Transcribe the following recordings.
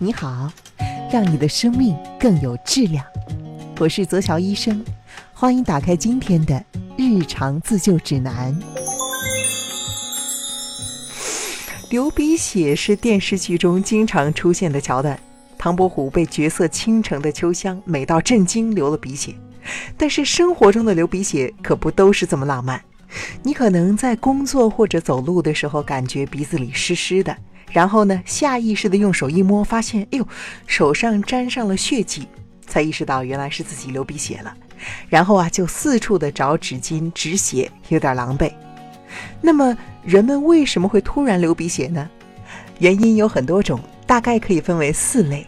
你好，让你的生命更有质量。我是泽乔医生，欢迎打开今天的日常自救指南。流鼻血是电视剧中经常出现的桥段。唐伯虎被绝色倾城的秋香美到震惊，流了鼻血。但是生活中的流鼻血可不都是这么浪漫。你可能在工作或者走路的时候，感觉鼻子里湿湿的。然后呢，下意识的用手一摸，发现，哎呦，手上沾上了血迹，才意识到原来是自己流鼻血了。然后啊，就四处的找纸巾止血，有点狼狈。那么，人们为什么会突然流鼻血呢？原因有很多种，大概可以分为四类。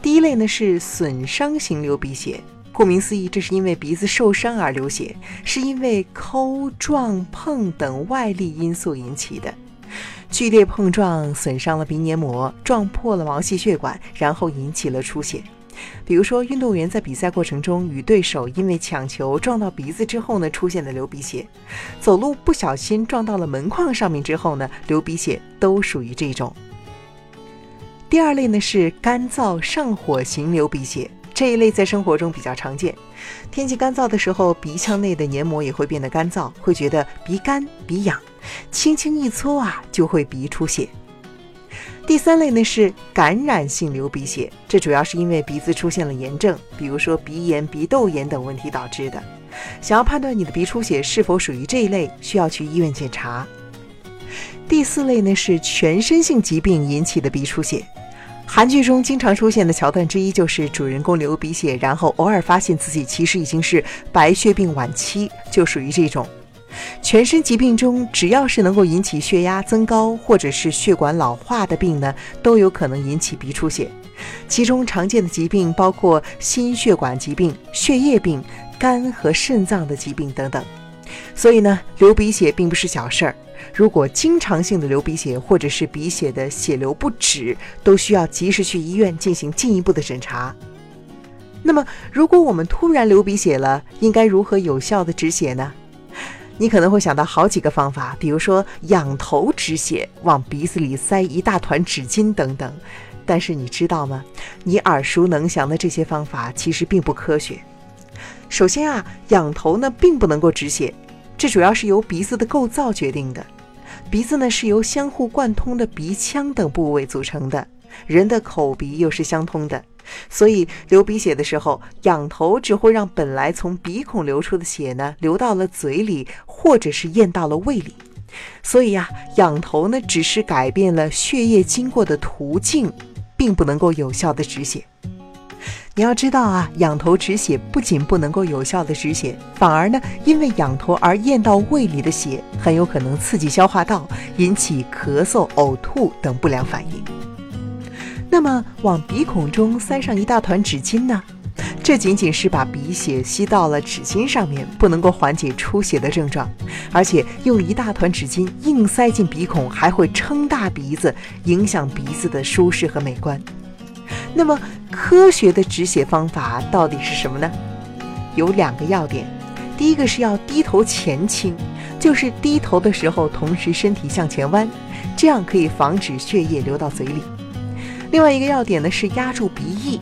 第一类呢是损伤型流鼻血，顾名思义，这是因为鼻子受伤而流血，是因为抠、撞、碰等外力因素引起的。剧烈碰撞损伤了鼻黏膜，撞破了毛细血管，然后引起了出血。比如说，运动员在比赛过程中与对手因为抢球撞到鼻子之后呢，出现的流鼻血；走路不小心撞到了门框上面之后呢，流鼻血都属于这种。第二类呢是干燥上火型流鼻血，这一类在生活中比较常见。天气干燥的时候，鼻腔内的黏膜也会变得干燥，会觉得鼻干鼻痒。轻轻一搓啊，就会鼻出血。第三类呢是感染性流鼻血，这主要是因为鼻子出现了炎症，比如说鼻炎、鼻窦炎等问题导致的。想要判断你的鼻出血是否属于这一类，需要去医院检查。第四类呢是全身性疾病引起的鼻出血，韩剧中经常出现的桥段之一就是主人公流鼻血，然后偶尔发现自己其实已经是白血病晚期，就属于这种。全身疾病中，只要是能够引起血压增高或者是血管老化的病呢，都有可能引起鼻出血。其中常见的疾病包括心血管疾病、血液病、肝和肾脏的疾病等等。所以呢，流鼻血并不是小事儿。如果经常性的流鼻血，或者是鼻血的血流不止，都需要及时去医院进行进一步的审查。那么，如果我们突然流鼻血了，应该如何有效的止血呢？你可能会想到好几个方法，比如说仰头止血，往鼻子里塞一大团纸巾等等。但是你知道吗？你耳熟能详的这些方法其实并不科学。首先啊，仰头呢并不能够止血，这主要是由鼻子的构造决定的。鼻子呢是由相互贯通的鼻腔等部位组成的，人的口鼻又是相通的。所以流鼻血的时候，仰头只会让本来从鼻孔流出的血呢流到了嘴里，或者是咽到了胃里。所以呀，仰头呢只是改变了血液经过的途径，并不能够有效的止血。你要知道啊，仰头止血不仅不能够有效的止血，反而呢，因为仰头而咽到胃里的血，很有可能刺激消化道，引起咳嗽、呕吐等不良反应。那么往鼻孔中塞上一大团纸巾呢？这仅仅是把鼻血吸到了纸巾上面，不能够缓解出血的症状。而且用一大团纸巾硬塞进鼻孔，还会撑大鼻子，影响鼻子的舒适和美观。那么科学的止血方法到底是什么呢？有两个要点。第一个是要低头前倾，就是低头的时候同时身体向前弯，这样可以防止血液流到嘴里。另外一个要点呢是压住鼻翼，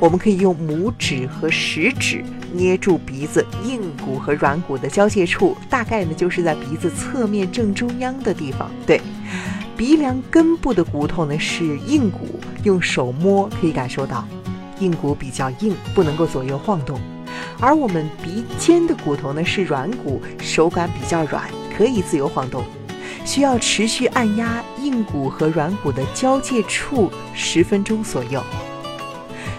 我们可以用拇指和食指捏住鼻子硬骨和软骨的交界处，大概呢就是在鼻子侧面正中央的地方。对，鼻梁根部的骨头呢是硬骨，用手摸可以感受到，硬骨比较硬，不能够左右晃动；而我们鼻尖的骨头呢是软骨，手感比较软，可以自由晃动。需要持续按压硬骨和软骨的交界处十分钟左右。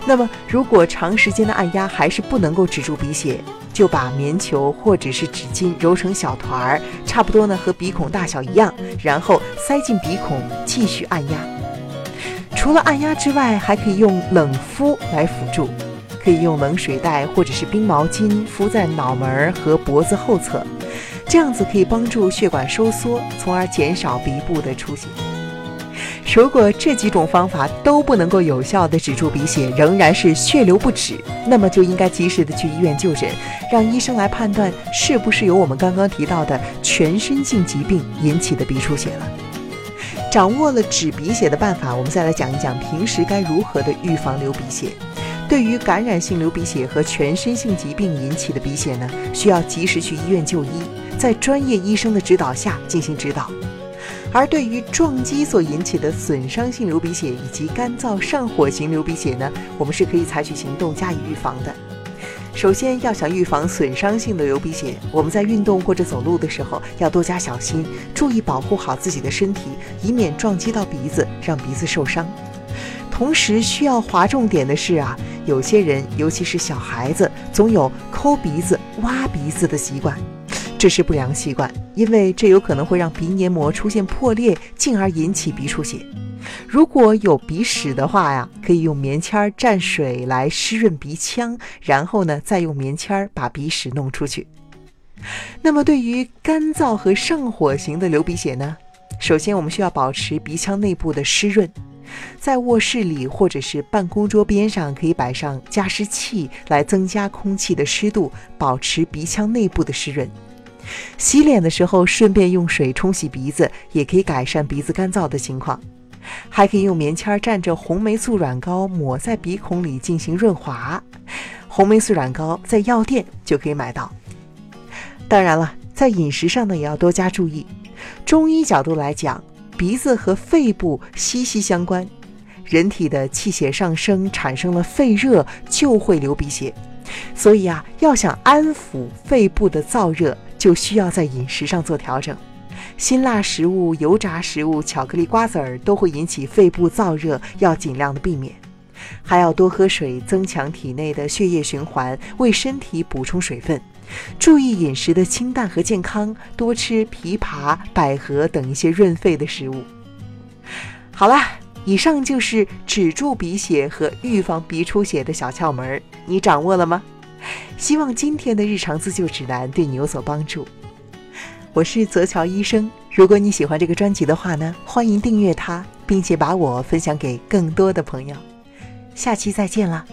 那么，如果长时间的按压还是不能够止住鼻血，就把棉球或者是纸巾揉成小团儿，差不多呢和鼻孔大小一样，然后塞进鼻孔继续按压。除了按压之外，还可以用冷敷来辅助，可以用冷水袋或者是冰毛巾敷在脑门儿和脖子后侧。这样子可以帮助血管收缩，从而减少鼻部的出血。如果这几种方法都不能够有效的止住鼻血，仍然是血流不止，那么就应该及时的去医院就诊，让医生来判断是不是由我们刚刚提到的全身性疾病引起的鼻出血了。掌握了止鼻血的办法，我们再来讲一讲平时该如何的预防流鼻血。对于感染性流鼻血和全身性疾病引起的鼻血呢，需要及时去医院就医，在专业医生的指导下进行指导。而对于撞击所引起的损伤性流鼻血以及干燥上火型流鼻血呢，我们是可以采取行动加以预防的。首先要想预防损伤性的流鼻血，我们在运动或者走路的时候要多加小心，注意保护好自己的身体，以免撞击到鼻子，让鼻子受伤。同时需要划重点的是啊，有些人，尤其是小孩子，总有抠鼻子、挖鼻子的习惯。这是不良习惯，因为这有可能会让鼻黏膜出现破裂，进而引起鼻出血。如果有鼻屎的话呀，可以用棉签蘸水来湿润鼻腔，然后呢，再用棉签把鼻屎弄出去。那么，对于干燥和上火型的流鼻血呢，首先我们需要保持鼻腔内部的湿润，在卧室里或者是办公桌边上可以摆上加湿器来增加空气的湿度，保持鼻腔内部的湿润。洗脸的时候，顺便用水冲洗鼻子，也可以改善鼻子干燥的情况。还可以用棉签蘸着红霉素软膏抹在鼻孔里进行润滑。红霉素软膏在药店就可以买到。当然了，在饮食上呢，也要多加注意。中医角度来讲，鼻子和肺部息息相关，人体的气血上升产生了肺热，就会流鼻血。所以啊，要想安抚肺部的燥热。就需要在饮食上做调整，辛辣食物、油炸食物、巧克力、瓜子儿都会引起肺部燥热，要尽量的避免。还要多喝水，增强体内的血液循环，为身体补充水分。注意饮食的清淡和健康，多吃枇杷、百合等一些润肺的食物。好啦，以上就是止住鼻血和预防鼻出血的小窍门，你掌握了吗？希望今天的日常自救指南对你有所帮助。我是泽桥医生，如果你喜欢这个专辑的话呢，欢迎订阅它，并且把我分享给更多的朋友。下期再见啦。